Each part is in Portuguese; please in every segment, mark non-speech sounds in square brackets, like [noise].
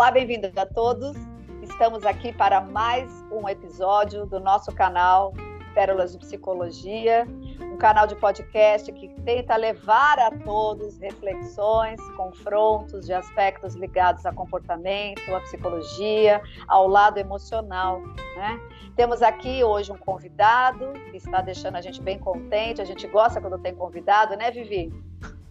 Olá, bem-vindos a todos. Estamos aqui para mais um episódio do nosso canal Pérolas de Psicologia, um canal de podcast que tenta levar a todos reflexões, confrontos de aspectos ligados a comportamento, à psicologia, ao lado emocional. Né? Temos aqui hoje um convidado que está deixando a gente bem contente. A gente gosta quando tem convidado, né, Vivi?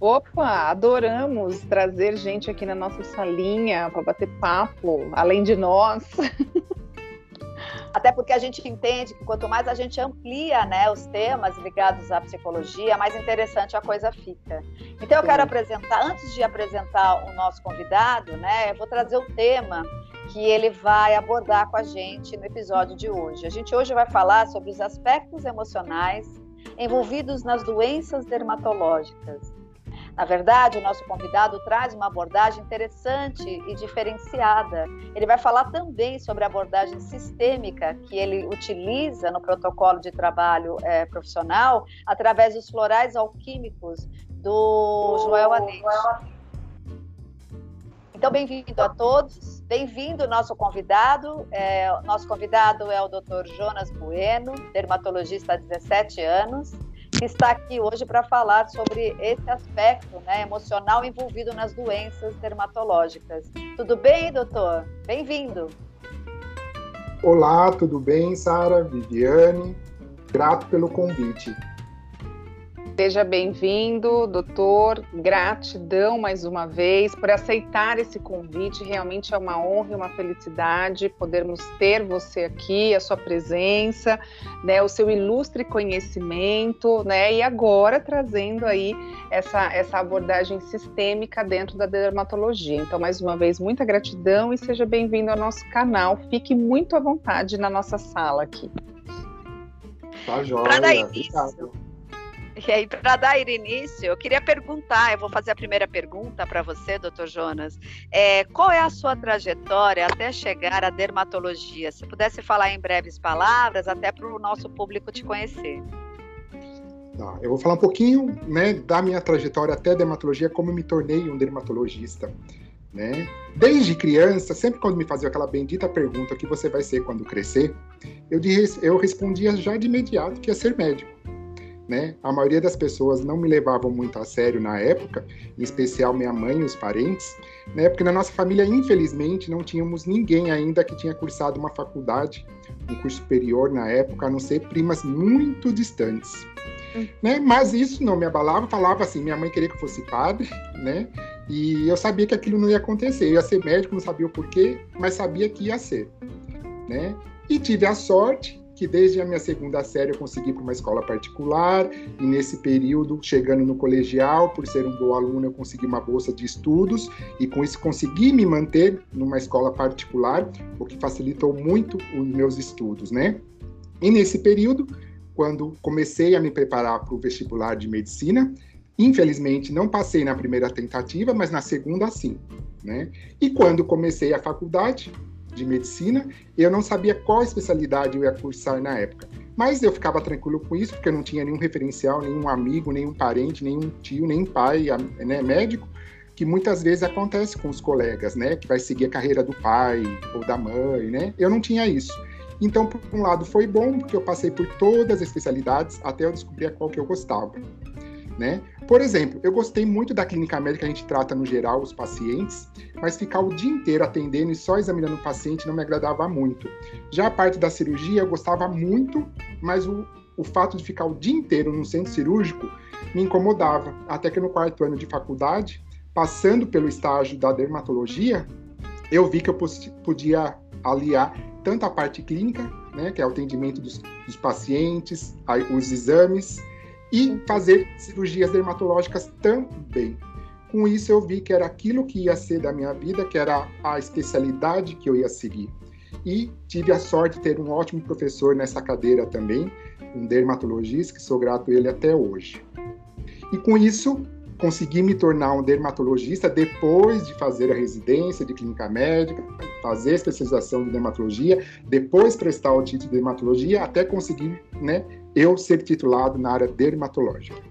Opa, adoramos trazer gente aqui na nossa salinha para bater papo, além de nós. [laughs] Até porque a gente entende que quanto mais a gente amplia né, os temas ligados à psicologia, mais interessante a coisa fica. Então eu quero apresentar, antes de apresentar o nosso convidado, né, eu vou trazer o tema que ele vai abordar com a gente no episódio de hoje. A gente hoje vai falar sobre os aspectos emocionais envolvidos nas doenças dermatológicas. Na verdade, o nosso convidado traz uma abordagem interessante e diferenciada. Ele vai falar também sobre a abordagem sistêmica que ele utiliza no protocolo de trabalho é, profissional através dos florais alquímicos do Joel Anete. Então, bem-vindo a todos. Bem-vindo nosso convidado. É, nosso convidado é o Dr. Jonas Bueno, dermatologista há 17 anos que está aqui hoje para falar sobre esse aspecto né, emocional envolvido nas doenças dermatológicas. Tudo bem, doutor? Bem-vindo. Olá, tudo bem, Sara, Viviane? Grato pelo convite. Seja bem-vindo, doutor. Gratidão mais uma vez por aceitar esse convite. Realmente é uma honra e uma felicidade podermos ter você aqui, a sua presença, né, o seu ilustre conhecimento, né, e agora trazendo aí essa, essa abordagem sistêmica dentro da dermatologia. Então, mais uma vez, muita gratidão e seja bem-vindo ao nosso canal. Fique muito à vontade na nossa sala aqui. Tá joia. Para dar início, [laughs] e aí, para dar início, eu queria perguntar, eu vou fazer a primeira pergunta para você, doutor Jonas. É, qual é a sua trajetória até chegar à dermatologia? Se pudesse falar em breves palavras, até para o nosso público te conhecer. Tá, eu vou falar um pouquinho né, da minha trajetória até a dermatologia, como eu me tornei um dermatologista. Né? Desde criança, sempre quando me faziam aquela bendita pergunta o que você vai ser quando crescer, eu, eu respondia já de imediato que ia ser médico né? A maioria das pessoas não me levavam muito a sério na época, em especial minha mãe e os parentes, né? Porque na nossa família, infelizmente, não tínhamos ninguém ainda que tinha cursado uma faculdade, um curso superior na época, a não ser primas muito distantes. Hum. Né? Mas isso não me abalava, falava assim, minha mãe queria que eu fosse padre, né? E eu sabia que aquilo não ia acontecer. Eu ia ser médico, não sabia o porquê, mas sabia que ia ser, né? E tive a sorte que desde a minha segunda série eu consegui para uma escola particular, e nesse período, chegando no colegial, por ser um bom aluno, eu consegui uma bolsa de estudos, e com isso consegui me manter numa escola particular, o que facilitou muito os meus estudos, né? E nesse período, quando comecei a me preparar para o vestibular de medicina, Infelizmente, não passei na primeira tentativa, mas na segunda, sim. Né? E quando comecei a faculdade, de medicina, eu não sabia qual especialidade eu ia cursar na época. Mas eu ficava tranquilo com isso, porque eu não tinha nenhum referencial, nenhum amigo, nenhum parente, nenhum tio, nem pai, né, médico, que muitas vezes acontece com os colegas, né, que vai seguir a carreira do pai ou da mãe, né? Eu não tinha isso. Então, por um lado, foi bom, porque eu passei por todas as especialidades até eu descobrir a qual que eu gostava. Né? Por exemplo, eu gostei muito da clínica médica, a gente trata no geral os pacientes, mas ficar o dia inteiro atendendo e só examinando o paciente não me agradava muito. Já a parte da cirurgia eu gostava muito, mas o, o fato de ficar o dia inteiro no centro cirúrgico me incomodava. Até que no quarto ano de faculdade, passando pelo estágio da dermatologia, eu vi que eu podia aliar tanto a parte clínica, né, que é o atendimento dos, dos pacientes, os exames, e fazer cirurgias dermatológicas também. Com isso, eu vi que era aquilo que ia ser da minha vida, que era a especialidade que eu ia seguir. E tive a sorte de ter um ótimo professor nessa cadeira também, um dermatologista, que sou grato a ele até hoje. E com isso, consegui me tornar um dermatologista depois de fazer a residência de clínica médica, fazer especialização de dermatologia, depois prestar o título de dermatologia, até conseguir né, eu ser titulado na área dermatológica.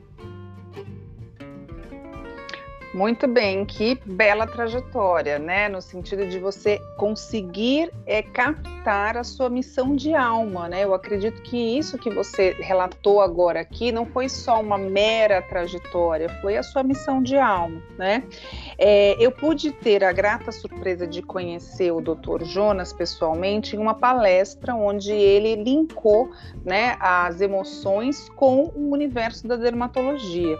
Muito bem, que bela trajetória, né? No sentido de você conseguir é, captar a sua missão de alma, né? Eu acredito que isso que você relatou agora aqui não foi só uma mera trajetória, foi a sua missão de alma, né? É, eu pude ter a grata surpresa de conhecer o Dr. Jonas pessoalmente em uma palestra onde ele linkou, né, as emoções com o universo da dermatologia.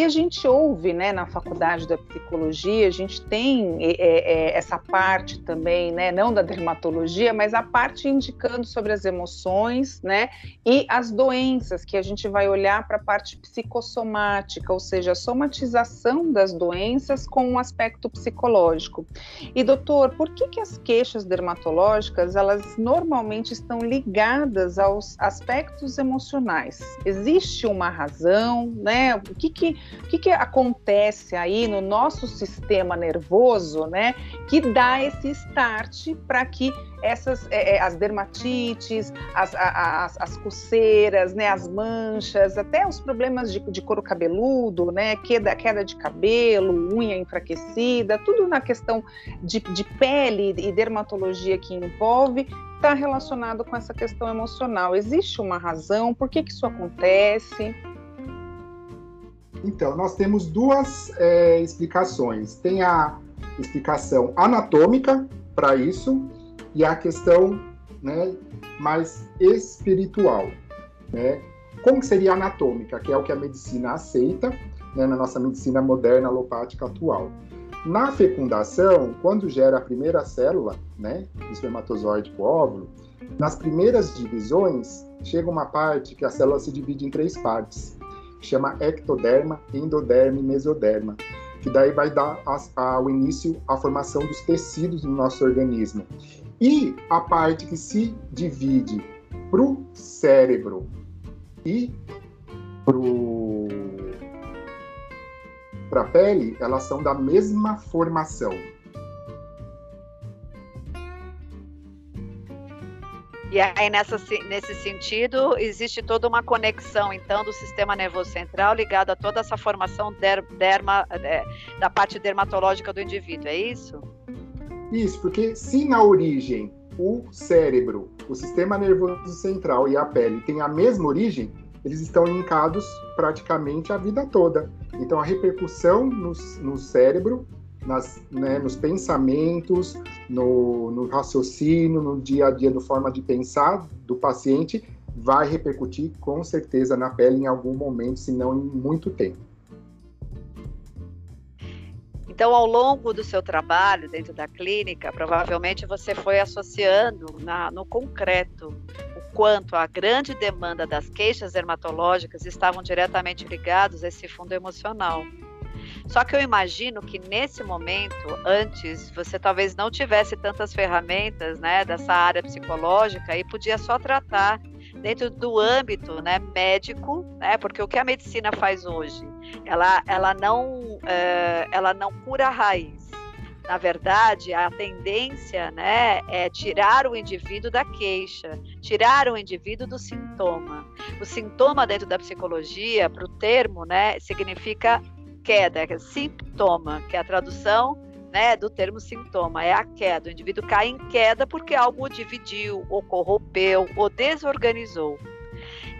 E a gente ouve, né, na faculdade da psicologia, a gente tem é, é, é, essa parte também, né, não da dermatologia, mas a parte indicando sobre as emoções, né, e as doenças, que a gente vai olhar para a parte psicossomática, ou seja, a somatização das doenças com um aspecto psicológico. E doutor, por que que as queixas dermatológicas, elas normalmente estão ligadas aos aspectos emocionais? Existe uma razão, né? O que que o que, que acontece aí no nosso sistema nervoso, né, que dá esse start para que essas é, é, as dermatites, as, as, as coceiras, né, as manchas, até os problemas de, de couro cabeludo, né, queda, queda de cabelo, unha enfraquecida, tudo na questão de, de pele e dermatologia que envolve está relacionado com essa questão emocional. Existe uma razão? Por que, que isso acontece? Então, nós temos duas é, explicações. Tem a explicação anatômica para isso e a questão né, mais espiritual. Né? Como seria anatômica, que é o que a medicina aceita né, na nossa medicina moderna alopática atual. Na fecundação, quando gera a primeira célula, né, espermatozoide com óvulo, nas primeiras divisões, chega uma parte que a célula se divide em três partes chama ectoderma, endoderma e mesoderma, que daí vai dar ao início a formação dos tecidos no nosso organismo. E a parte que se divide para o cérebro e para a pele, elas são da mesma formação. E aí, nessa, nesse sentido, existe toda uma conexão, então, do sistema nervoso central ligado a toda essa formação der, derma, é, da parte dermatológica do indivíduo, é isso? Isso, porque se na origem o cérebro, o sistema nervoso central e a pele têm a mesma origem, eles estão linkados praticamente a vida toda. Então, a repercussão no, no cérebro nas, né, nos pensamentos, no, no, raciocínio, no dia a dia, no forma de pensar do paciente, vai repercutir com certeza na pele em algum momento, se não em muito tempo. Então, ao longo do seu trabalho dentro da clínica, provavelmente você foi associando na, no concreto o quanto a grande demanda das queixas dermatológicas estavam diretamente ligados a esse fundo emocional. Só que eu imagino que nesse momento, antes, você talvez não tivesse tantas ferramentas, né, dessa área psicológica e podia só tratar dentro do âmbito, né, médico, né, porque o que a medicina faz hoje, ela, ela não, é, ela não cura a raiz. Na verdade, a tendência, né, é tirar o indivíduo da queixa, tirar o indivíduo do sintoma. O sintoma dentro da psicologia, para o termo, né, significa queda, é sintoma, que é a tradução né, do termo sintoma, é a queda. O indivíduo cai em queda porque algo o dividiu, ou corrompeu, ou desorganizou.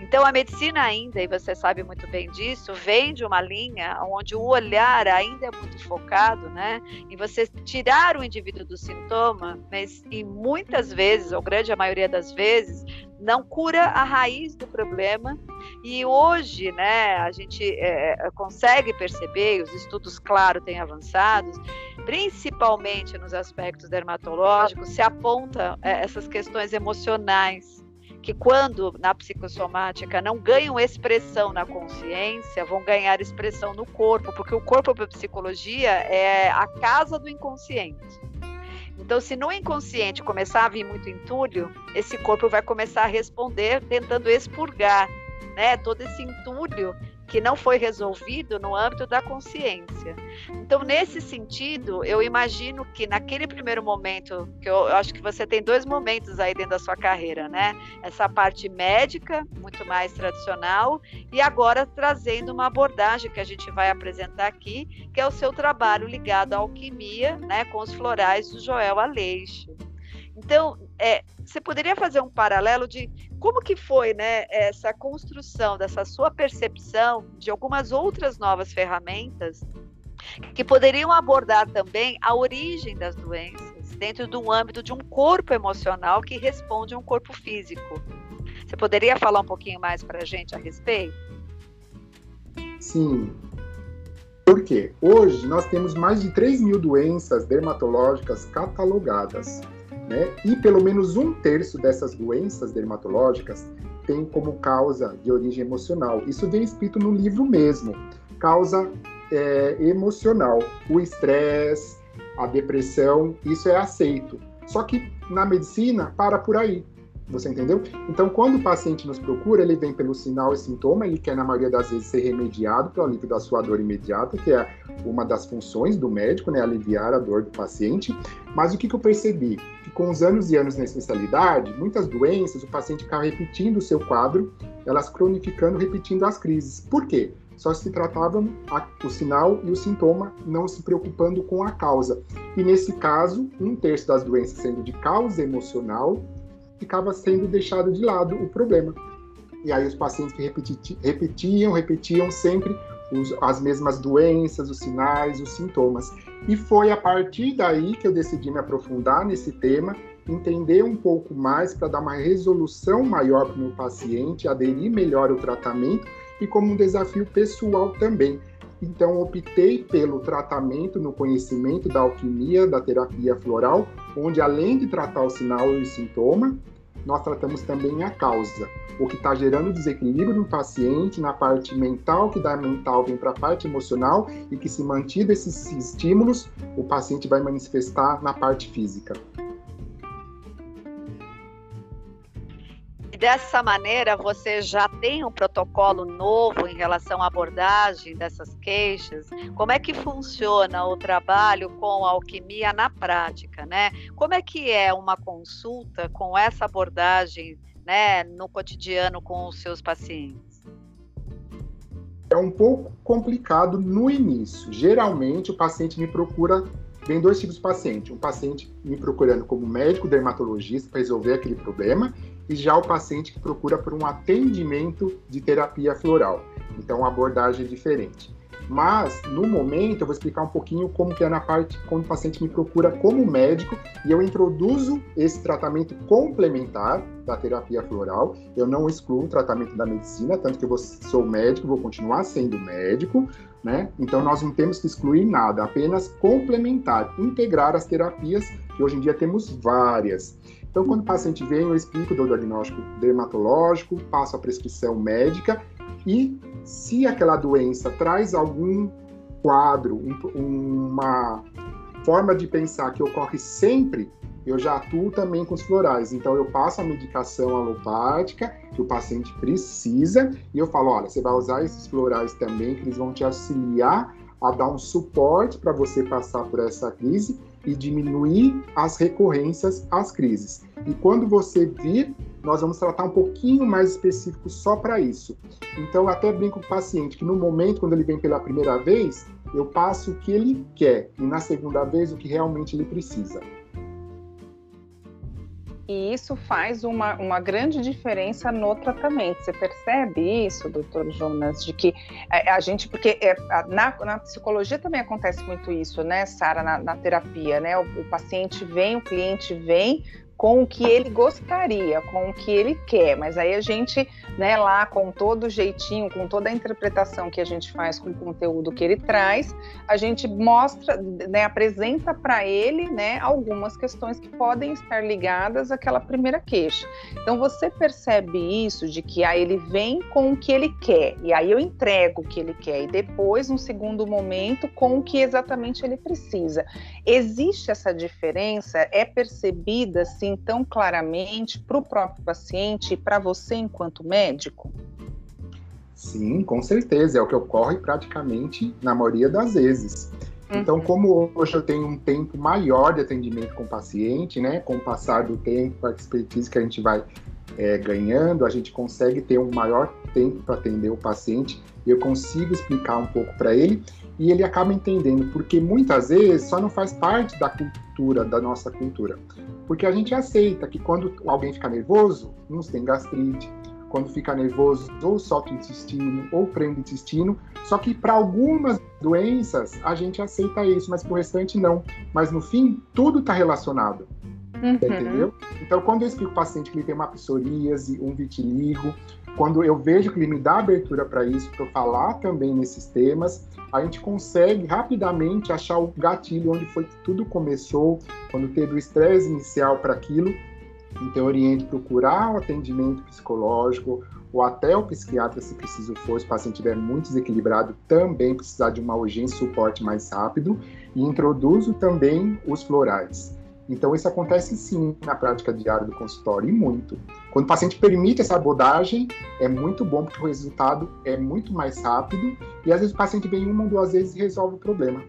Então, a medicina ainda, e você sabe muito bem disso, vem de uma linha onde o olhar ainda é muito focado, né? Em você tirar o indivíduo do sintoma, mas e muitas vezes, ou grande a maioria das vezes, não cura a raiz do problema. E hoje, né, a gente é, é consegue perceber, os estudos, claro, têm avançado, principalmente nos aspectos dermatológicos, se aponta é, essas questões emocionais que quando na psicossomática não ganham expressão na consciência, vão ganhar expressão no corpo, porque o corpo para psicologia é a casa do inconsciente. Então, se no inconsciente começar a vir muito entulho, esse corpo vai começar a responder tentando expurgar, né, todo esse entulho que não foi resolvido no âmbito da consciência. Então, nesse sentido, eu imagino que naquele primeiro momento, que eu, eu acho que você tem dois momentos aí dentro da sua carreira, né? Essa parte médica, muito mais tradicional, e agora trazendo uma abordagem que a gente vai apresentar aqui, que é o seu trabalho ligado à alquimia, né, com os florais do Joel Aleixo. Então, é, você poderia fazer um paralelo de como que foi né, essa construção dessa sua percepção de algumas outras novas ferramentas que poderiam abordar também a origem das doenças dentro do âmbito de um corpo emocional que responde a um corpo físico. Você poderia falar um pouquinho mais para a gente a respeito? Sim. Por quê? Hoje nós temos mais de 3 mil doenças dermatológicas catalogadas. Né? E pelo menos um terço dessas doenças dermatológicas tem como causa de origem emocional. Isso vem escrito no livro mesmo. Causa é, emocional. O estresse, a depressão, isso é aceito. Só que na medicina para por aí. Você entendeu? Então, quando o paciente nos procura, ele vem pelo sinal e sintoma, ele quer, na maioria das vezes, ser remediado para o alívio da sua dor imediata, que é uma das funções do médico, né? Aliviar a dor do paciente. Mas o que, que eu percebi? Que com os anos e anos na especialidade, muitas doenças, o paciente ficava repetindo o seu quadro, elas cronificando, repetindo as crises. Por quê? Só se tratavam a, o sinal e o sintoma, não se preocupando com a causa. E nesse caso, um terço das doenças sendo de causa emocional ficava sendo deixado de lado o problema. E aí os pacientes que repeti repetiam, repetiam sempre os, as mesmas doenças, os sinais, os sintomas. E foi a partir daí que eu decidi me aprofundar nesse tema, entender um pouco mais para dar uma resolução maior para o meu paciente, aderir melhor ao tratamento e como um desafio pessoal também. Então, optei pelo tratamento no conhecimento da alquimia, da terapia floral, onde além de tratar o sinal e o sintoma, nós tratamos também a causa, o que está gerando desequilíbrio no paciente, na parte mental, que da mental vem para a parte emocional e que se mantido esses estímulos, o paciente vai manifestar na parte física. Dessa maneira você já tem um protocolo novo em relação à abordagem dessas queixas? Como é que funciona o trabalho com a alquimia na prática, né? Como é que é uma consulta com essa abordagem, né, no cotidiano com os seus pacientes? É um pouco complicado no início. Geralmente o paciente me procura tem dois tipos de paciente. Um paciente me procurando como médico dermatologista para resolver aquele problema e já o paciente que procura por um atendimento de terapia floral. Então, abordagem diferente. Mas, no momento, eu vou explicar um pouquinho como que é na parte quando o paciente me procura como médico e eu introduzo esse tratamento complementar da terapia floral. Eu não excluo o tratamento da medicina, tanto que eu sou médico, vou continuar sendo médico, né? Então, nós não temos que excluir nada, apenas complementar, integrar as terapias, que hoje em dia temos várias. Então, quando o paciente vem, eu explico do diagnóstico dermatológico, passo a prescrição médica e se aquela doença traz algum quadro, um, uma forma de pensar que ocorre sempre, eu já atuo também com os florais. Então, eu passo a medicação alopática que o paciente precisa e eu falo: olha, você vai usar esses florais também, que eles vão te auxiliar a dar um suporte para você passar por essa crise e diminuir as recorrências às crises. E quando você vir, nós vamos tratar um pouquinho mais específico só para isso. Então, até brinco com o paciente que no momento, quando ele vem pela primeira vez, eu passo o que ele quer e na segunda vez o que realmente ele precisa. E isso faz uma, uma grande diferença no tratamento. Você percebe isso, doutor Jonas? De que a, a gente, porque é, na, na, psicologia também acontece muito isso, né, Sara, na, na, terapia, né? O, o paciente vem, o cliente vem com o que ele gostaria, com o que ele quer, mas aí a gente, né, lá com todo o jeitinho, com toda a interpretação que a gente faz com o conteúdo que ele traz, a gente mostra, né, apresenta para ele, né, algumas questões que podem estar ligadas àquela primeira queixa. Então você percebe isso de que aí ele vem com o que ele quer e aí eu entrego o que ele quer e depois, no segundo momento, com o que exatamente ele precisa. Existe essa diferença? É percebida assim assim tão claramente para o próprio paciente e para você enquanto médico? Sim, com certeza, é o que ocorre praticamente na maioria das vezes. Então, uhum. como hoje eu tenho um tempo maior de atendimento com o paciente, né, com o passar do tempo, a expertise que a gente vai é, ganhando, a gente consegue ter um maior tempo para atender o paciente e eu consigo explicar um pouco para ele e ele acaba entendendo, porque muitas vezes só não faz parte da cultura, da nossa cultura. Porque a gente aceita que quando alguém fica nervoso, uns tem gastrite, quando fica nervoso, ou solta o intestino, ou prende o intestino. Só que para algumas doenças a gente aceita isso, mas para o restante não. Mas no fim, tudo está relacionado. Uhum. Entendeu? Então, quando eu explico para o paciente que ele tem uma psoríase, um vitiligo, quando eu vejo que ele me dá abertura para isso, para falar também nesses temas, a gente consegue rapidamente achar o gatilho onde foi que tudo começou, quando teve o estresse inicial para aquilo, então, eu oriento procurar o atendimento psicológico ou até o psiquiatra, se preciso for, se o paciente estiver muito desequilibrado, também precisar de uma urgência suporte mais rápido. E introduzo também os florais. Então, isso acontece sim na prática diária do consultório, e muito. Quando o paciente permite essa abordagem, é muito bom, porque o resultado é muito mais rápido, e às vezes o paciente vem uma ou duas vezes e resolve o problema.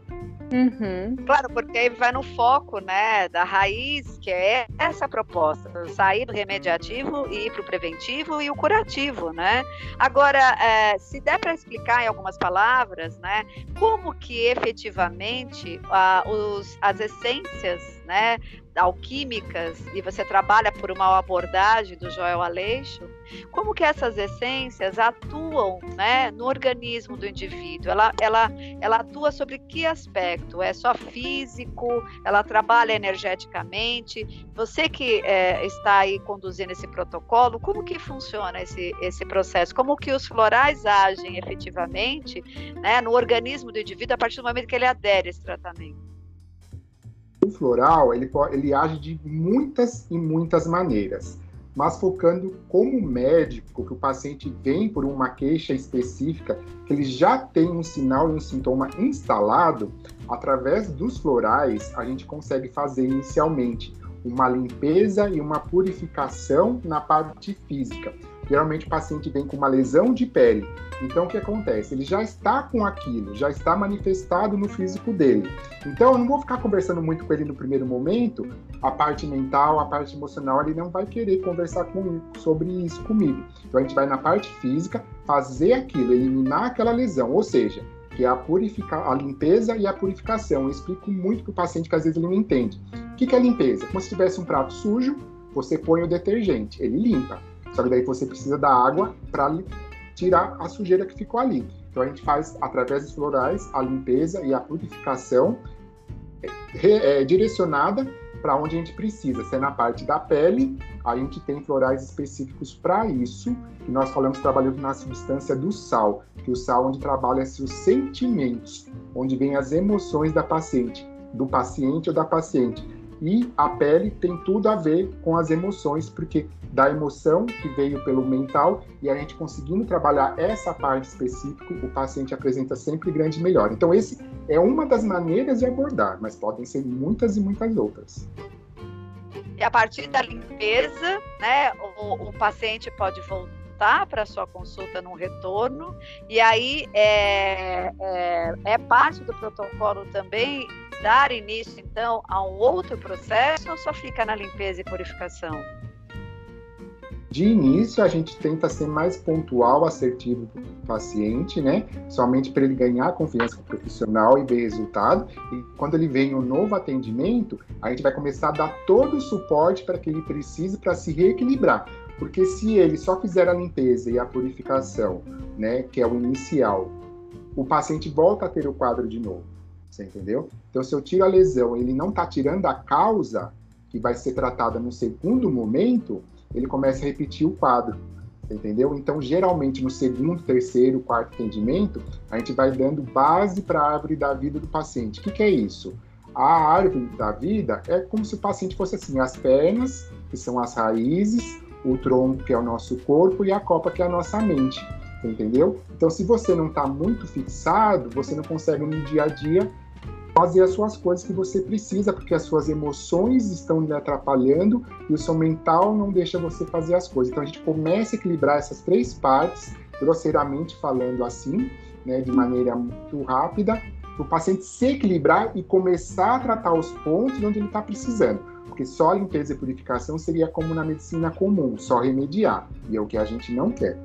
Uhum. Claro, porque aí vai no foco, né, da raiz, que é essa proposta, sair do remediativo e ir para o preventivo e o curativo, né? Agora, é, se der para explicar em algumas palavras, né, como que efetivamente ah, os, as essências, né, alquímicas e você trabalha por uma abordagem do Joel Aleixo, como que essas essências atuam né, no organismo do indivíduo? Ela, ela, ela atua sobre que aspecto? É só físico? Ela trabalha energeticamente? Você que é, está aí conduzindo esse protocolo, como que funciona esse, esse processo? Como que os florais agem efetivamente né, no organismo do indivíduo a partir do momento que ele adere a esse tratamento? O floral, ele, ele age de muitas e muitas maneiras, mas focando como médico, que o paciente vem por uma queixa específica, que ele já tem um sinal e um sintoma instalado, através dos florais, a gente consegue fazer inicialmente uma limpeza e uma purificação na parte física. Geralmente o paciente vem com uma lesão de pele. Então o que acontece? Ele já está com aquilo, já está manifestado no físico dele. Então eu não vou ficar conversando muito com ele no primeiro momento, a parte mental, a parte emocional, ele não vai querer conversar com, sobre isso comigo. Então a gente vai na parte física, fazer aquilo, eliminar aquela lesão, ou seja, que é a, purificar, a limpeza e a purificação. Eu explico muito para o paciente que às vezes ele não entende. O que é limpeza? Como se tivesse um prato sujo, você põe o detergente, ele limpa. Só que daí você precisa da água para tirar a sujeira que ficou ali. Então a gente faz, através dos florais, a limpeza e a purificação é, direcionada para onde a gente precisa. Se é na parte da pele, a gente tem florais específicos para isso, que nós falamos trabalhando na substância do sal, que o sal onde trabalha seus sentimentos, onde vem as emoções da paciente, do paciente ou da paciente. E a pele tem tudo a ver com as emoções, porque da emoção que veio pelo mental e a gente conseguindo trabalhar essa parte específica, o paciente apresenta sempre grande melhora. Então, esse é uma das maneiras de abordar, mas podem ser muitas e muitas outras. E a partir da limpeza, né, o, o paciente pode voltar para sua consulta no retorno, e aí é, é, é parte do protocolo também dar início, então, a um outro processo ou só fica na limpeza e purificação? De início, a gente tenta ser mais pontual, assertivo para o paciente, né? Somente para ele ganhar confiança com o profissional e ver resultado. E quando ele vem um novo atendimento, a gente vai começar a dar todo o suporte para que ele precise para se reequilibrar. Porque se ele só fizer a limpeza e a purificação, né, que é o inicial, o paciente volta a ter o quadro de novo. Você entendeu? Então, se eu tiro a lesão, ele não está tirando a causa que vai ser tratada no segundo momento, ele começa a repetir o quadro, entendeu? Então, geralmente, no segundo, terceiro, quarto atendimento, a gente vai dando base para a árvore da vida do paciente. O que, que é isso? A árvore da vida é como se o paciente fosse assim: as pernas, que são as raízes, o tronco, que é o nosso corpo, e a copa, que é a nossa mente. Entendeu? Então, se você não está muito fixado, você não consegue no dia a dia fazer as suas coisas que você precisa, porque as suas emoções estão lhe atrapalhando e o seu mental não deixa você fazer as coisas. Então a gente começa a equilibrar essas três partes grosseiramente falando assim, né, de maneira muito rápida, o paciente se equilibrar e começar a tratar os pontos onde ele está precisando. Porque só limpeza e purificação seria como na medicina comum, só remediar. E é o que a gente não quer.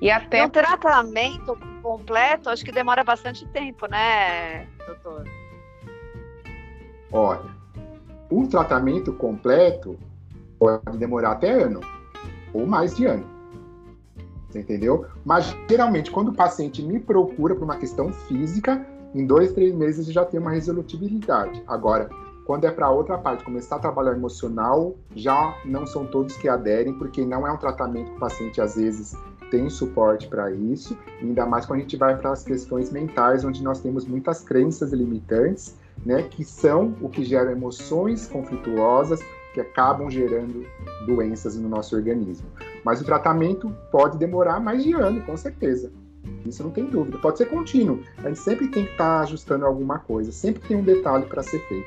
E até. o tratamento completo, acho que demora bastante tempo, né, doutor? Olha, o tratamento completo pode demorar até ano, ou mais de ano. Você entendeu? Mas geralmente, quando o paciente me procura por uma questão física, em dois, três meses já tem uma resolutibilidade. Agora, quando é para outra parte, começar a trabalhar emocional, já não são todos que aderem, porque não é um tratamento que o paciente às vezes tem suporte para isso, ainda mais quando a gente vai para as questões mentais, onde nós temos muitas crenças limitantes, né, que são o que gera emoções conflituosas, que acabam gerando doenças no nosso organismo. Mas o tratamento pode demorar mais de ano, com certeza. Isso não tem dúvida. Pode ser contínuo. A gente sempre tem que estar tá ajustando alguma coisa. Sempre tem um detalhe para ser feito.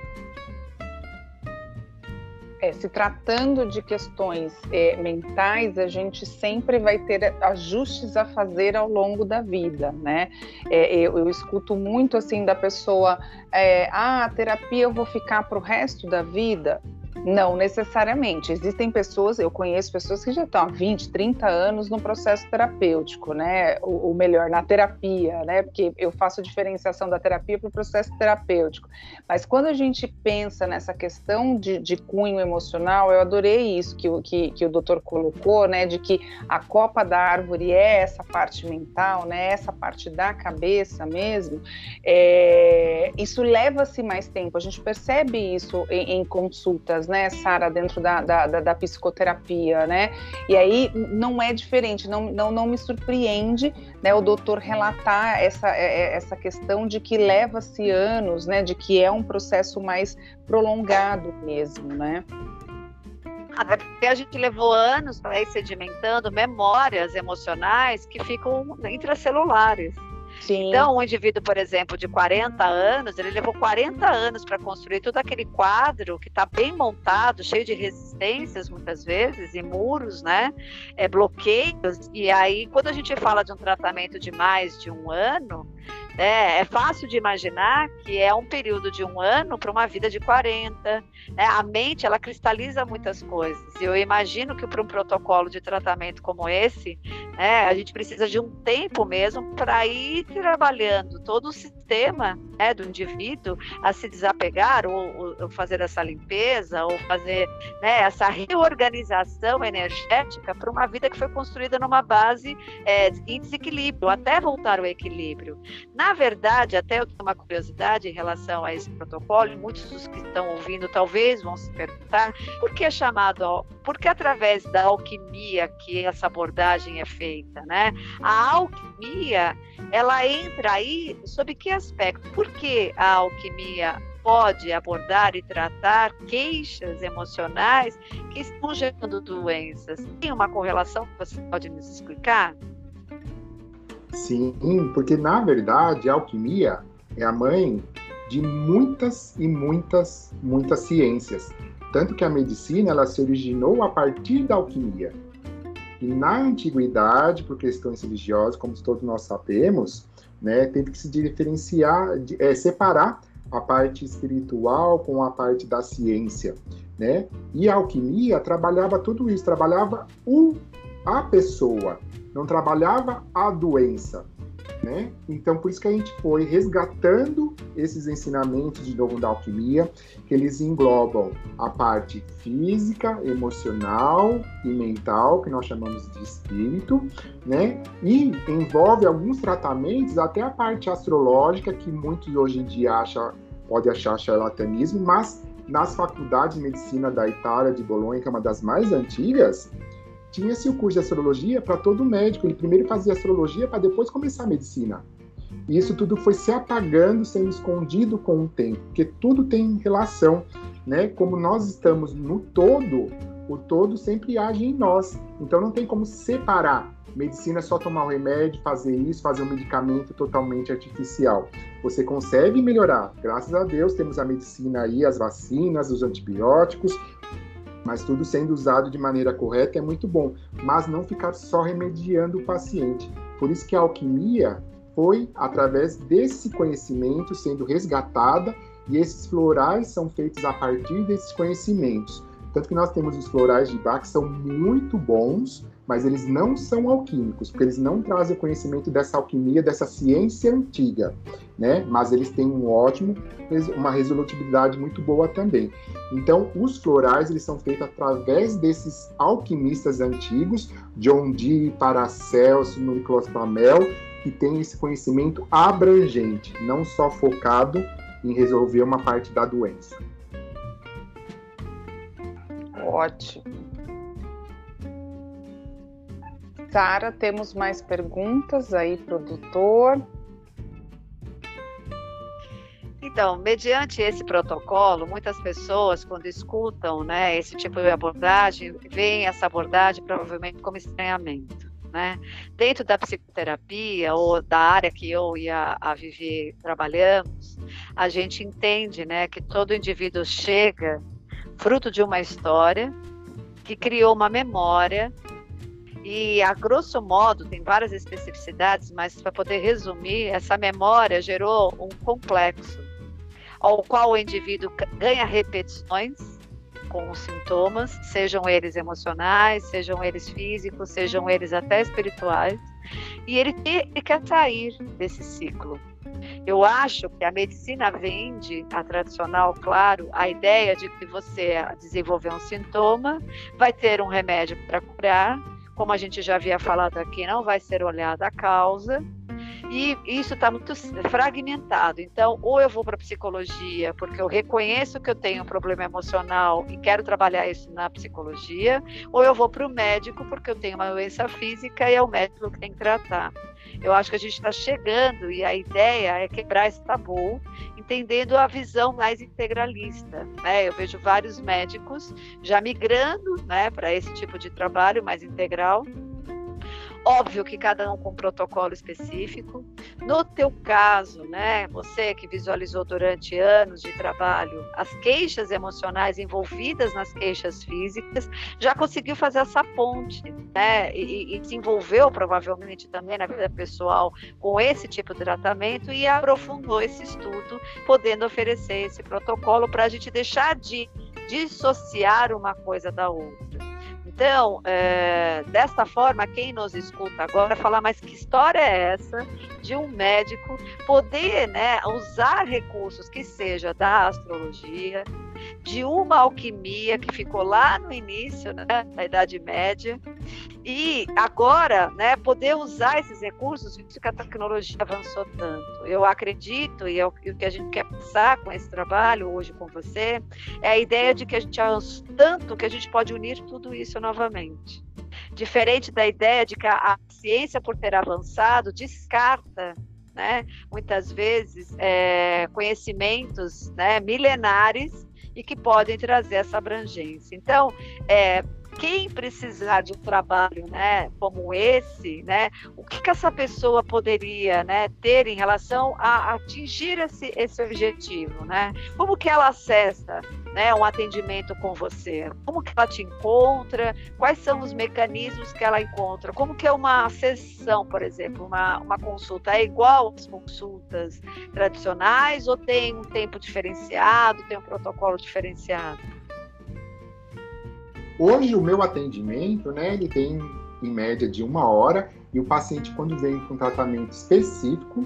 É, se tratando de questões é, mentais, a gente sempre vai ter ajustes a fazer ao longo da vida, né? É, eu, eu, escuto muito assim da pessoa, é, ah, a terapia eu vou ficar para o resto da vida. Não necessariamente. Existem pessoas, eu conheço pessoas que já estão há 20, 30 anos no processo terapêutico, né? Ou, melhor, na terapia, né? Porque eu faço diferenciação da terapia para o processo terapêutico. Mas quando a gente pensa nessa questão de, de cunho emocional, eu adorei isso que, que, que o doutor colocou, né? De que a copa da árvore é essa parte mental, né? Essa parte da cabeça mesmo. É, isso leva-se mais tempo. A gente percebe isso em, em consultas, né? né, Sara, dentro da, da, da, da, psicoterapia, né? E aí não é diferente, não, não, não me surpreende né, o doutor relatar essa, é, é, essa questão de que leva-se anos, né? De que é um processo mais prolongado mesmo, né? Até a gente levou anos para ir sedimentando memórias emocionais que ficam intracelulares. Sim. Então, um indivíduo, por exemplo, de 40 anos, ele levou 40 anos para construir todo aquele quadro que está bem montado, cheio de resistências, muitas vezes, e muros, né? É, bloqueios. E aí, quando a gente fala de um tratamento de mais de um ano, é, é fácil de imaginar que é um período de um ano para uma vida de 40. Né? A mente, ela cristaliza muitas coisas. Eu imagino que para um protocolo de tratamento como esse, né, a gente precisa de um tempo mesmo para ir trabalhando todo o sistema né, do indivíduo a se desapegar ou, ou fazer essa limpeza ou fazer né, essa reorganização energética para uma vida que foi construída numa base é, em desequilíbrio, até voltar ao equilíbrio. Na na verdade, até eu tenho uma curiosidade em relação a esse protocolo, e muitos dos que estão ouvindo talvez vão se perguntar por que é chamado, por que através da alquimia que essa abordagem é feita, né? A alquimia, ela entra aí sob que aspecto? Por que a alquimia pode abordar e tratar queixas emocionais que estão gerando doenças? Tem uma correlação que você pode nos explicar? Sim, porque na verdade a alquimia é a mãe de muitas e muitas, muitas ciências. Tanto que a medicina ela se originou a partir da alquimia. E na antiguidade, por questões religiosas, como todos nós sabemos, né, teve que se diferenciar, é, separar a parte espiritual com a parte da ciência, né? E a alquimia trabalhava tudo isso, trabalhava o, a pessoa, não trabalhava a doença, né? Então, por isso que a gente foi resgatando esses ensinamentos de novo da alquimia, que eles englobam a parte física, emocional e mental, que nós chamamos de espírito, né? E envolve alguns tratamentos, até a parte astrológica, que muitos hoje em dia acham, pode achar charlatanismo, mas nas faculdades de medicina da Itália, de Bolonha, que é uma das mais antigas, tinha-se o curso de astrologia para todo médico. Ele primeiro fazia astrologia para depois começar a medicina. E isso tudo foi se apagando, sendo escondido com o tempo, porque tudo tem relação, né? Como nós estamos no todo, o todo sempre age em nós. Então não tem como separar. Medicina é só tomar o remédio, fazer isso, fazer um medicamento totalmente artificial. Você consegue melhorar. Graças a Deus temos a medicina aí, as vacinas, os antibióticos, mas tudo sendo usado de maneira correta é muito bom, mas não ficar só remediando o paciente. Por isso que a alquimia foi através desse conhecimento sendo resgatada e esses florais são feitos a partir desses conhecimentos. Tanto que nós temos os florais de Bach que são muito bons, mas eles não são alquímicos, porque eles não trazem o conhecimento dessa alquimia, dessa ciência antiga, né? Mas eles têm um ótimo, uma resolutividade muito boa também. Então, os florais, eles são feitos através desses alquimistas antigos, John Dee, Paracelso, Nicolas Flamel, que tem esse conhecimento abrangente, não só focado em resolver uma parte da doença. Ótimo. Sara, temos mais perguntas aí, produtor? Então, mediante esse protocolo, muitas pessoas, quando escutam né, esse tipo de abordagem, veem essa abordagem provavelmente como estranhamento. Né? Dentro da psicoterapia ou da área que eu e a, a Vivi trabalhamos, a gente entende né, que todo indivíduo chega fruto de uma história que criou uma memória e, a grosso modo, tem várias especificidades, mas para poder resumir, essa memória gerou um complexo, ao qual o indivíduo ganha repetições com os sintomas, sejam eles emocionais, sejam eles físicos, sejam eles até espirituais, e ele, ele quer sair desse ciclo. Eu acho que a medicina vende, a tradicional, claro, a ideia de que você desenvolver um sintoma, vai ter um remédio para curar, como a gente já havia falado aqui, não vai ser olhada a causa. E isso está muito fragmentado. Então, ou eu vou para psicologia, porque eu reconheço que eu tenho um problema emocional e quero trabalhar isso na psicologia, ou eu vou para o médico, porque eu tenho uma doença física e é o médico que tem que tratar. Eu acho que a gente está chegando e a ideia é quebrar esse tabu, entendendo a visão mais integralista. Né? Eu vejo vários médicos já migrando né, para esse tipo de trabalho mais integral Óbvio que cada um com um protocolo específico. No teu caso, né, você que visualizou durante anos de trabalho as queixas emocionais envolvidas nas queixas físicas, já conseguiu fazer essa ponte, né, e, e desenvolveu provavelmente também na vida pessoal com esse tipo de tratamento e aprofundou esse estudo, podendo oferecer esse protocolo para a gente deixar de dissociar uma coisa da outra. Então, é, desta forma, quem nos escuta agora falar, mas que história é essa de um médico poder né, usar recursos que seja da astrologia, de uma alquimia que ficou lá no início né, da Idade Média, e agora né, poder usar esses recursos, visto que a tecnologia avançou tanto. Eu acredito, e é o que a gente quer passar com esse trabalho hoje com você, é a ideia de que a gente avançou tanto que a gente pode unir tudo isso novamente. Diferente da ideia de que a, a ciência, por ter avançado, descarta né, muitas vezes é, conhecimentos né, milenares e que podem trazer essa abrangência. Então, é, quem precisar de um trabalho né, como esse, né, o que, que essa pessoa poderia né, ter em relação a atingir esse, esse objetivo? Né? Como que ela acessa né, um atendimento com você? Como que ela te encontra? Quais são os mecanismos que ela encontra? Como que é uma sessão, por exemplo, uma, uma consulta? É igual às consultas tradicionais ou tem um tempo diferenciado, tem um protocolo diferenciado? Hoje o meu atendimento, né, ele tem em média de uma hora e o paciente quando vem com tratamento específico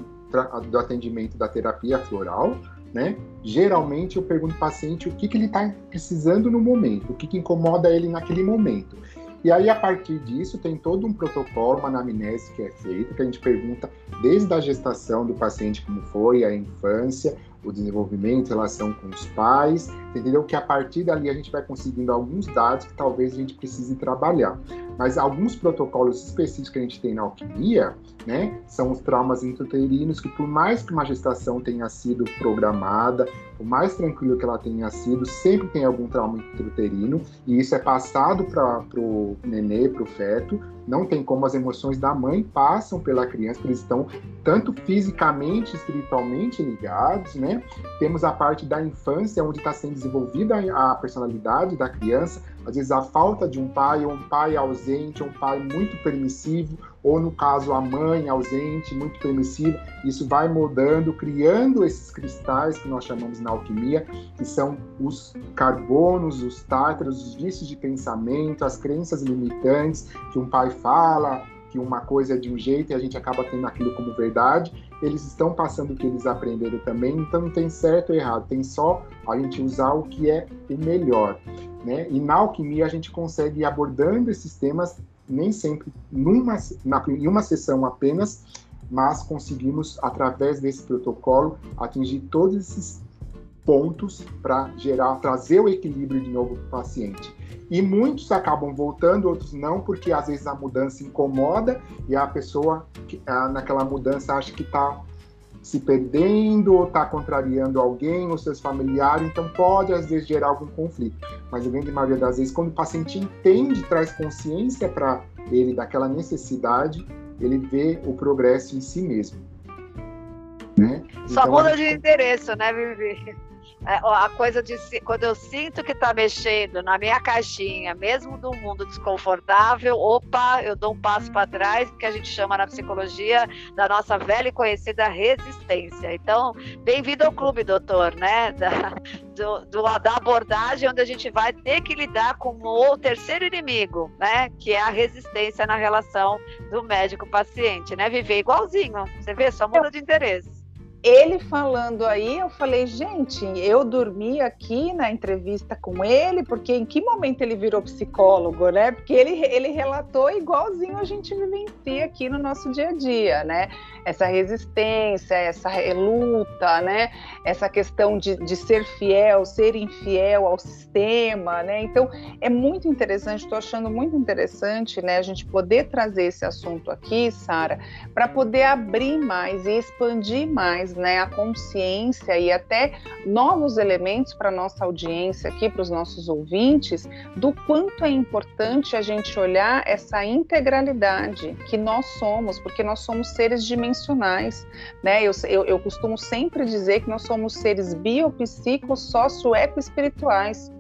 do atendimento da terapia floral, né, geralmente eu pergunto ao paciente o que, que ele está precisando no momento, o que, que incomoda ele naquele momento. E aí, a partir disso, tem todo um protocolo, uma anamnese que é feita, que a gente pergunta desde a gestação do paciente como foi, a infância, o desenvolvimento, relação com os pais, entendeu? Que a partir dali a gente vai conseguindo alguns dados que talvez a gente precise trabalhar. Mas alguns protocolos específicos que a gente tem na alquimia, né, são os traumas intrauterinos, que por mais que uma gestação tenha sido programada, por mais tranquilo que ela tenha sido, sempre tem algum trauma intrauterino, e isso é passado para o nenê, para o feto, não tem como as emoções da mãe passam pela criança, eles estão tanto fisicamente, espiritualmente ligados, né? Temos a parte da infância, onde está sendo desenvolvida a personalidade da criança, às vezes a falta de um pai, ou um pai ausente, ou um pai muito permissivo, ou no caso a mãe ausente, muito permissiva, isso vai mudando, criando esses cristais que nós chamamos na alquimia, que são os carbonos, os tártaros, os vícios de pensamento, as crenças limitantes que um pai fala, que uma coisa é de um jeito e a gente acaba tendo aquilo como verdade, eles estão passando o que eles aprenderam também, então não tem certo ou errado, tem só a gente usar o que é o melhor. Né? E na alquimia a gente consegue ir abordando esses temas, nem sempre numa, na, em uma sessão apenas, mas conseguimos, através desse protocolo, atingir todos esses pontos para gerar, trazer o equilíbrio de novo para o paciente. E muitos acabam voltando, outros não, porque às vezes a mudança incomoda e a pessoa naquela mudança acha que está se perdendo ou está contrariando alguém ou seus familiares, então pode às vezes gerar algum conflito. Mas a grande maioria das vezes, quando o paciente entende, traz consciência para ele daquela necessidade, ele vê o progresso em si mesmo. Né? Só então, muda de endereço, né, Vivi? É, a coisa de quando eu sinto que está mexendo na minha caixinha, mesmo do mundo desconfortável, opa, eu dou um passo para trás, que a gente chama na psicologia da nossa velha e conhecida resistência. Então, bem-vindo ao clube, doutor, né? Da, do, do, da abordagem onde a gente vai ter que lidar com o terceiro inimigo, né? Que é a resistência na relação do médico-paciente, né? Viver igualzinho. Você vê, só muda de interesse ele falando aí, eu falei, gente, eu dormi aqui na entrevista com ele, porque em que momento ele virou psicólogo, né? Porque ele, ele relatou igualzinho a gente vivencia aqui no nosso dia a dia, né? Essa resistência, essa luta, né? Essa questão de, de ser fiel, ser infiel ao sistema, né? Então, é muito interessante, estou achando muito interessante, né? A gente poder trazer esse assunto aqui, Sara, para poder abrir mais e expandir mais né, a consciência e até novos elementos para nossa audiência aqui, para os nossos ouvintes, do quanto é importante a gente olhar essa integralidade que nós somos, porque nós somos seres dimensionais, né? Eu, eu, eu costumo sempre dizer que nós somos seres biopsico, sócio, eco espirituais.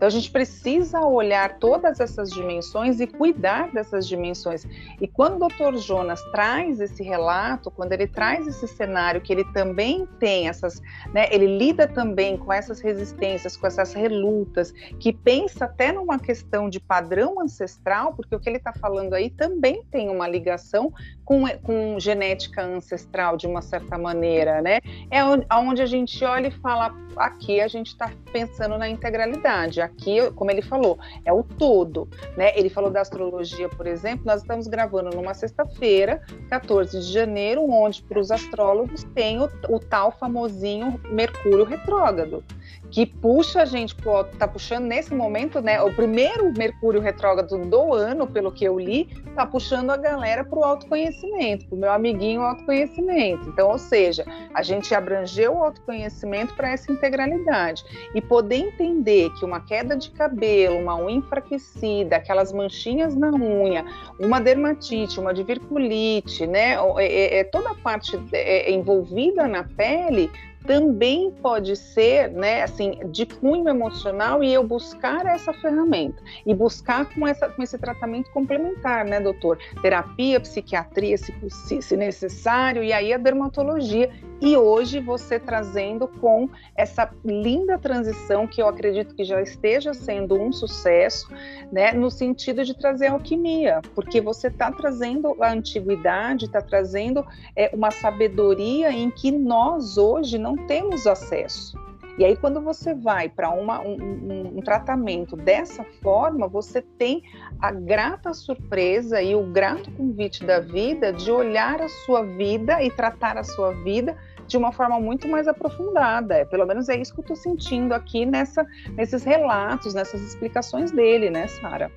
Então a gente precisa olhar todas essas dimensões e cuidar dessas dimensões. E quando o Dr. Jonas traz esse relato, quando ele traz esse cenário que ele também tem essas, né, ele lida também com essas resistências, com essas relutas, que pensa até numa questão de padrão ancestral, porque o que ele está falando aí também tem uma ligação com, com genética ancestral de uma certa maneira, né? É onde a gente olha e fala, aqui a gente está pensando na integralidade aqui, como ele falou, é o todo, né? Ele falou da astrologia, por exemplo, nós estamos gravando numa sexta-feira, 14 de janeiro, onde para os astrólogos tem o, o tal famosinho Mercúrio retrógrado que puxa a gente pro tá puxando nesse momento, né? O primeiro Mercúrio retrógrado do ano, pelo que eu li, tá puxando a galera para o autoconhecimento, para o meu amiguinho autoconhecimento. Então, ou seja, a gente abrangeu o autoconhecimento para essa integralidade e poder entender que uma queda de cabelo, uma unha enfraquecida, aquelas manchinhas na unha, uma dermatite, uma diverculite, né? É, é, é toda a parte é, envolvida na pele também pode ser, né, assim, de cunho emocional e eu buscar essa ferramenta e buscar com, essa, com esse tratamento complementar, né, doutor? Terapia, psiquiatria, se, se necessário, e aí a dermatologia. E hoje você trazendo com essa linda transição que eu acredito que já esteja sendo um sucesso, né, no sentido de trazer alquimia, porque você está trazendo a antiguidade, está trazendo é, uma sabedoria em que nós hoje não temos acesso. E aí, quando você vai para um, um, um, tratamento dessa forma, você tem a grata surpresa e o grato convite da vida de olhar a sua vida e tratar a sua vida de uma forma muito mais aprofundada. Pelo menos é isso que eu estou sentindo aqui nessa, nesses relatos, nessas explicações dele, né, Sara?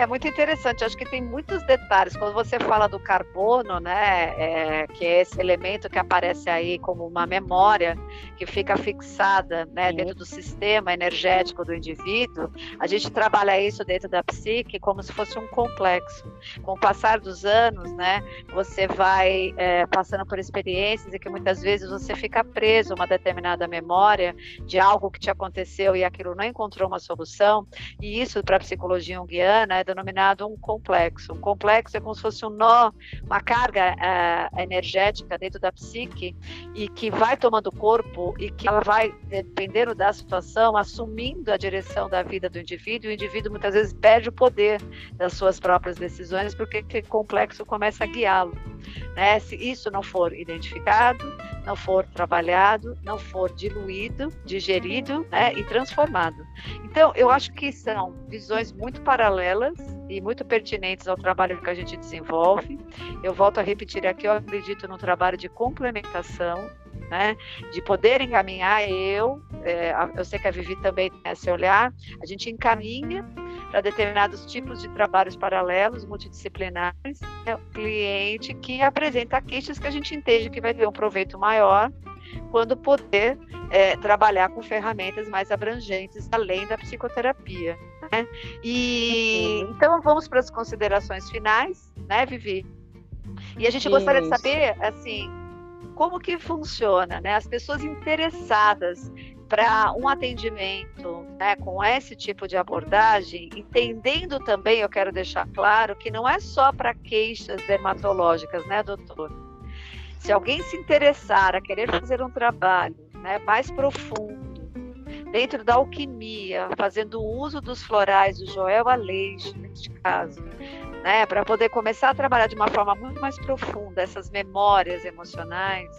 É muito interessante, acho que tem muitos detalhes. Quando você fala do carbono, né, é, que é esse elemento que aparece aí como uma memória que fica fixada né, dentro do sistema energético do indivíduo, a gente trabalha isso dentro da psique como se fosse um complexo. Com o passar dos anos, né, você vai é, passando por experiências e que muitas vezes você fica preso a uma determinada memória de algo que te aconteceu e aquilo não encontrou uma solução. E isso, para a psicologia junguiana, é denominado um complexo. Um complexo é como se fosse um nó, uma carga uh, energética dentro da psique e que vai tomando corpo e que ela vai, dependendo da situação, assumindo a direção da vida do indivíduo. E o indivíduo muitas vezes perde o poder das suas próprias decisões porque aquele complexo começa a guiá-lo. Né? Se isso não for identificado, não for trabalhado, não for diluído, digerido né? e transformado. Então, eu acho que são visões muito paralelas e muito pertinentes ao trabalho que a gente desenvolve. Eu volto a repetir aqui, eu acredito no trabalho de complementação, né, de poder encaminhar eu, é, eu sei que a Vivi também tem esse olhar, a gente encaminha para determinados tipos de trabalhos paralelos, multidisciplinares, é o cliente que apresenta queixas que a gente entende que vai ter um proveito maior quando poder é, trabalhar com ferramentas mais abrangentes além da psicoterapia. Né? E uhum. então vamos para as considerações finais, né, Vivi? E a gente Isso. gostaria de saber, assim, como que funciona, né? As pessoas interessadas para um atendimento né, com esse tipo de abordagem, entendendo também, eu quero deixar claro, que não é só para queixas dermatológicas, né, doutor? Se alguém se interessar a querer fazer um trabalho né, mais profundo, dentro da alquimia, fazendo uso dos florais do Joel Aleixo, neste caso, né, para poder começar a trabalhar de uma forma muito mais profunda essas memórias emocionais,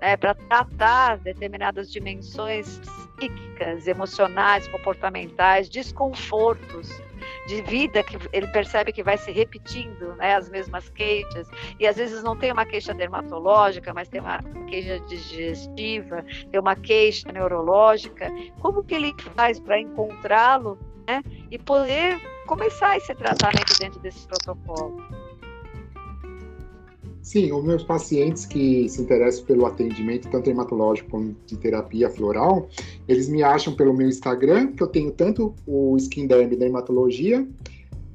né, para tratar determinadas dimensões psíquicas, emocionais, comportamentais, desconfortos de vida que ele percebe que vai se repetindo, né, as mesmas queixas, e às vezes não tem uma queixa dermatológica, mas tem uma queixa digestiva, tem uma queixa neurológica. Como que ele faz para encontrá-lo, né, e poder começar esse tratamento dentro desse protocolo? Sim, os meus pacientes que se interessam pelo atendimento, tanto hematológico como de terapia floral, eles me acham pelo meu Instagram, que eu tenho tanto o Skin Derm da hematologia,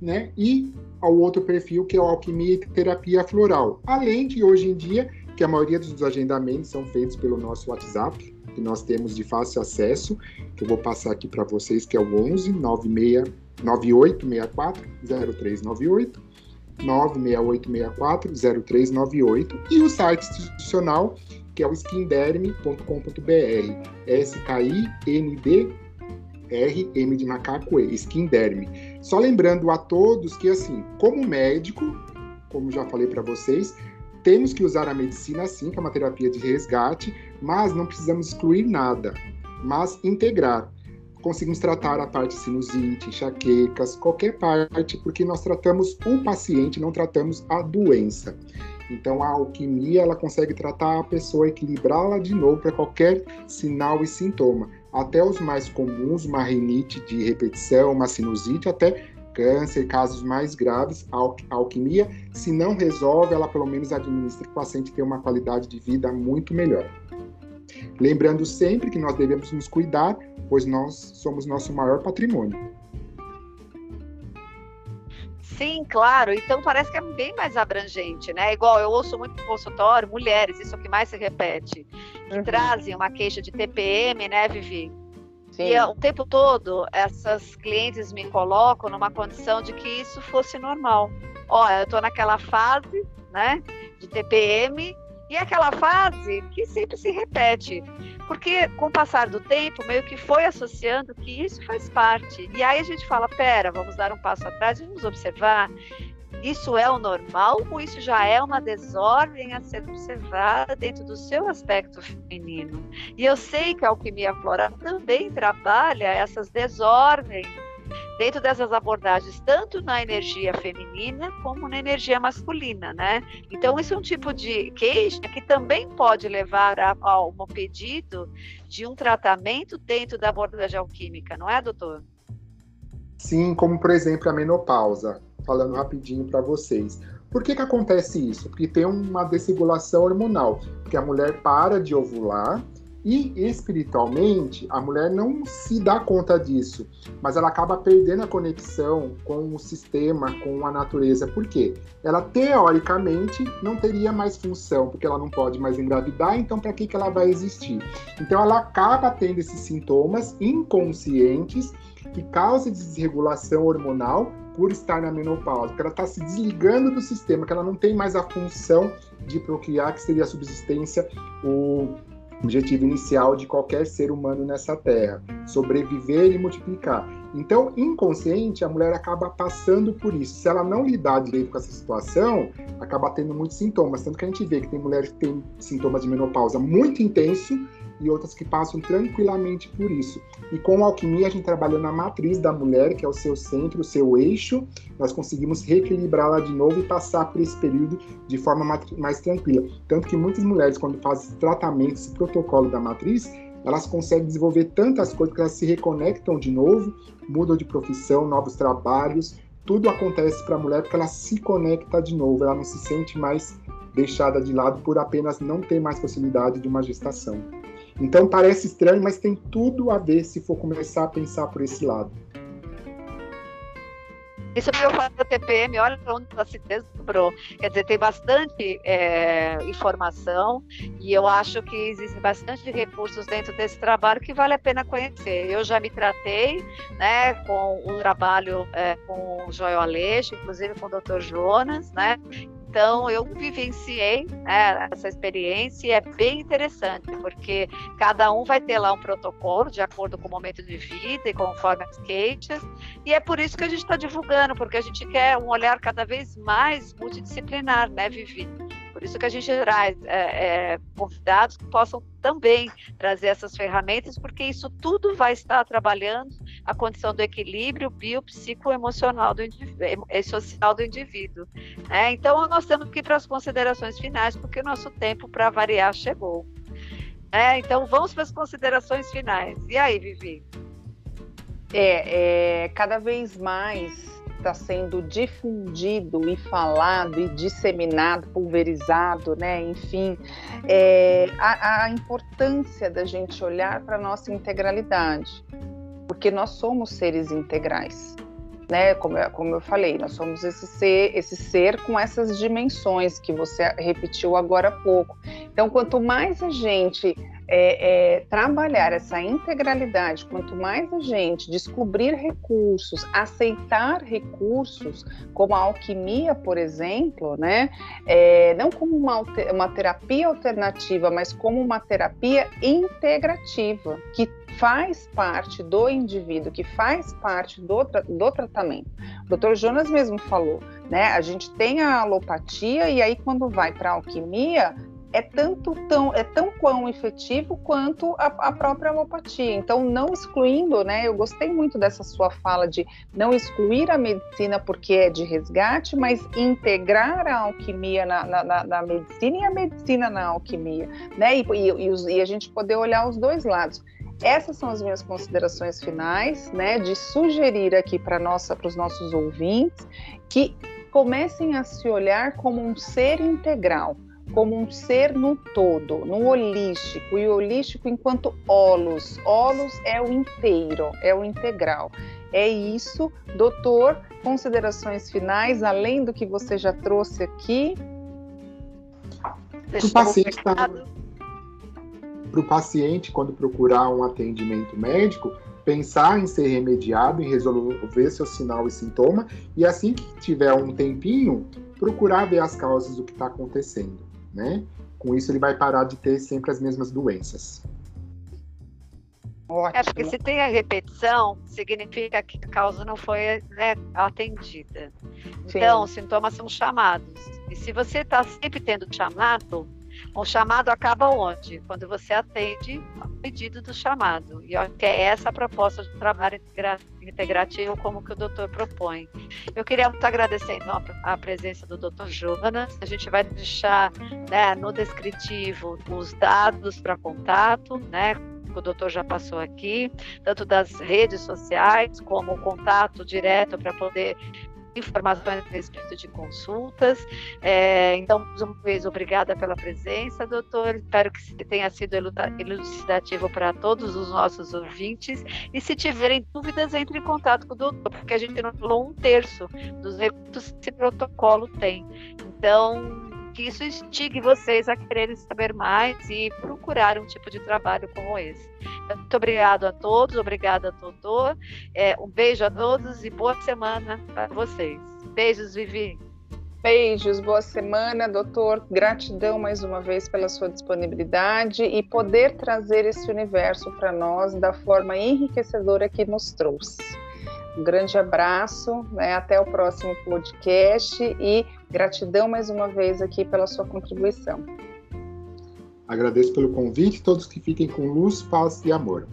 né, e ao outro perfil que é o Alquimia e Terapia Floral. Além de hoje em dia, que a maioria dos agendamentos são feitos pelo nosso WhatsApp, que nós temos de fácil acesso, que eu vou passar aqui para vocês, que é o 11 96 9864 0398 96864-0398 e o site institucional que é o skinderm.com.br. S-K-I-N-D-R-M de macaco E, Skinderm. Só lembrando a todos que, assim, como médico, como já falei para vocês, temos que usar a medicina sim, que é uma terapia de resgate, mas não precisamos excluir nada, mas integrar conseguimos tratar a parte sinusite, enxaquecas, qualquer parte, porque nós tratamos o paciente, não tratamos a doença. Então a alquimia ela consegue tratar a pessoa, equilibrá-la de novo para qualquer sinal e sintoma, até os mais comuns, uma rinite de repetição, uma sinusite, até câncer, casos mais graves, a alquimia, se não resolve, ela pelo menos administra que o paciente tenha uma qualidade de vida muito melhor. Lembrando sempre que nós devemos nos cuidar, pois nós somos nosso maior patrimônio. Sim, claro. Então parece que é bem mais abrangente, né? Igual eu ouço muito no consultório, mulheres, isso é o que mais se repete, que uhum. trazem uma queixa de TPM, né, Vivi? Sim. E o tempo todo essas clientes me colocam numa condição de que isso fosse normal. Olha, eu estou naquela fase, né, de TPM e aquela fase que sempre se repete, porque com o passar do tempo, meio que foi associando que isso faz parte. E aí a gente fala: pera, vamos dar um passo atrás, vamos observar. Isso é o normal ou isso já é uma desordem a ser observada dentro do seu aspecto feminino? E eu sei que a alquimia floral também trabalha essas desordens dentro dessas abordagens, tanto na energia feminina como na energia masculina, né? Então, isso é um tipo de queixa que também pode levar a, a um pedido de um tratamento dentro da abordagem alquímica, não é, doutor? Sim, como por exemplo a menopausa, falando rapidinho para vocês. Por que, que acontece isso? Porque tem uma desregulação hormonal, porque a mulher para de ovular e espiritualmente, a mulher não se dá conta disso, mas ela acaba perdendo a conexão com o sistema, com a natureza. Por quê? Ela teoricamente não teria mais função, porque ela não pode mais engravidar, então para que, que ela vai existir? Então ela acaba tendo esses sintomas inconscientes que causam desregulação hormonal por estar na menopausa, porque ela está se desligando do sistema, que ela não tem mais a função de procriar, que seria a subsistência, o objetivo inicial de qualquer ser humano nessa terra, sobreviver e multiplicar. Então, inconsciente, a mulher acaba passando por isso. Se ela não lidar direito com essa situação, acaba tendo muitos sintomas. Tanto que a gente vê que tem mulheres que têm sintomas de menopausa muito intenso e outras que passam tranquilamente por isso. E com a alquimia, a gente trabalhou na matriz da mulher, que é o seu centro, o seu eixo, nós conseguimos reequilibrá-la de novo e passar por esse período de forma mais tranquila. Tanto que muitas mulheres, quando fazem tratamento, esse protocolo da matriz, elas conseguem desenvolver tantas coisas que elas se reconectam de novo, mudam de profissão, novos trabalhos, tudo acontece para a mulher porque ela se conecta de novo, ela não se sente mais deixada de lado por apenas não ter mais possibilidade de uma gestação. Então parece estranho, mas tem tudo a ver se for começar a pensar por esse lado. Isso que eu falo da TPM, olha onde ela se desdobrou. Quer dizer, tem bastante é, informação e eu acho que existem bastante recursos dentro desse trabalho que vale a pena conhecer. Eu já me tratei né, com o trabalho é, com o Joel Aleixo, inclusive com o Dr. Jonas, né? Então, eu vivenciei né, essa experiência e é bem interessante, porque cada um vai ter lá um protocolo de acordo com o momento de vida e conforme as queixas, e é por isso que a gente está divulgando, porque a gente quer um olhar cada vez mais multidisciplinar, né, Vivi? Por isso que a gente traz é, é, convidados que possam também trazer essas ferramentas, porque isso tudo vai estar trabalhando a condição do equilíbrio biopsicoemocional do e social do indivíduo. É, então, nós temos que ir para as considerações finais, porque o nosso tempo para variar chegou. É, então, vamos para as considerações finais. E aí, Vivi? É, é cada vez mais está sendo difundido e falado e disseminado, pulverizado, né? Enfim, é, a, a importância da gente olhar para nossa integralidade, porque nós somos seres integrais. Né, como, como eu falei, nós somos esse ser, esse ser com essas dimensões que você repetiu agora há pouco. Então, quanto mais a gente é, é, trabalhar essa integralidade, quanto mais a gente descobrir recursos, aceitar recursos, como a alquimia, por exemplo, né? É, não como uma, uma terapia alternativa, mas como uma terapia integrativa, que faz parte do indivíduo, que faz parte do, do tratamento. O Dr. Jonas mesmo falou, né? A gente tem a alopatia e aí quando vai para a alquimia, é tanto tão é tão quão efetivo quanto a, a, própria alopatia. Então, não excluindo, né? Eu gostei muito dessa sua fala de não excluir a medicina porque é de resgate, mas integrar a alquimia na, na, na, na medicina e a medicina na alquimia, né? E, e, e a gente poder olhar os dois lados. Essas são as minhas considerações finais, né? De sugerir aqui para nossa, para os nossos ouvintes que comecem a se olhar como um ser integral como um ser no todo, no holístico, e holístico enquanto holos. Holos é o inteiro, é o integral. É isso, doutor. Considerações finais, além do que você já trouxe aqui. Para o paciente, tá... paciente, quando procurar um atendimento médico, pensar em ser remediado, em resolver seu sinal e sintoma, e assim que tiver um tempinho, procurar ver as causas do que está acontecendo né? Com isso ele vai parar de ter sempre as mesmas doenças. Ótimo. É porque se tem a repetição, significa que a causa não foi né, atendida. Sim. Então, os sintomas são chamados. E se você está sempre tendo chamado, o chamado acaba onde? Quando você atende pedido do chamado. E que é essa a proposta de trabalho integrativo, como que o doutor propõe. Eu queria muito agradecer então, a presença do doutor Jonas. A gente vai deixar né, no descritivo os dados para contato, né? que o doutor já passou aqui, tanto das redes sociais como o contato direto para poder informações a respeito de consultas. É, então, mais uma vez, obrigada pela presença, doutor. Espero que tenha sido elucidativo para todos os nossos ouvintes. E se tiverem dúvidas, entre em contato com o doutor, porque a gente não falou um terço dos recursos que esse protocolo tem. Então, que isso instigue vocês a quererem saber mais e procurar um tipo de trabalho como esse. Muito obrigado a todos, obrigada, doutor. É, um beijo a todos e boa semana para vocês. Beijos, Vivi. Beijos, boa semana, doutor. Gratidão mais uma vez pela sua disponibilidade e poder trazer esse universo para nós da forma enriquecedora que nos trouxe. Um grande abraço, né? até o próximo podcast e gratidão mais uma vez aqui pela sua contribuição. Agradeço pelo convite, todos que fiquem com luz, paz e amor.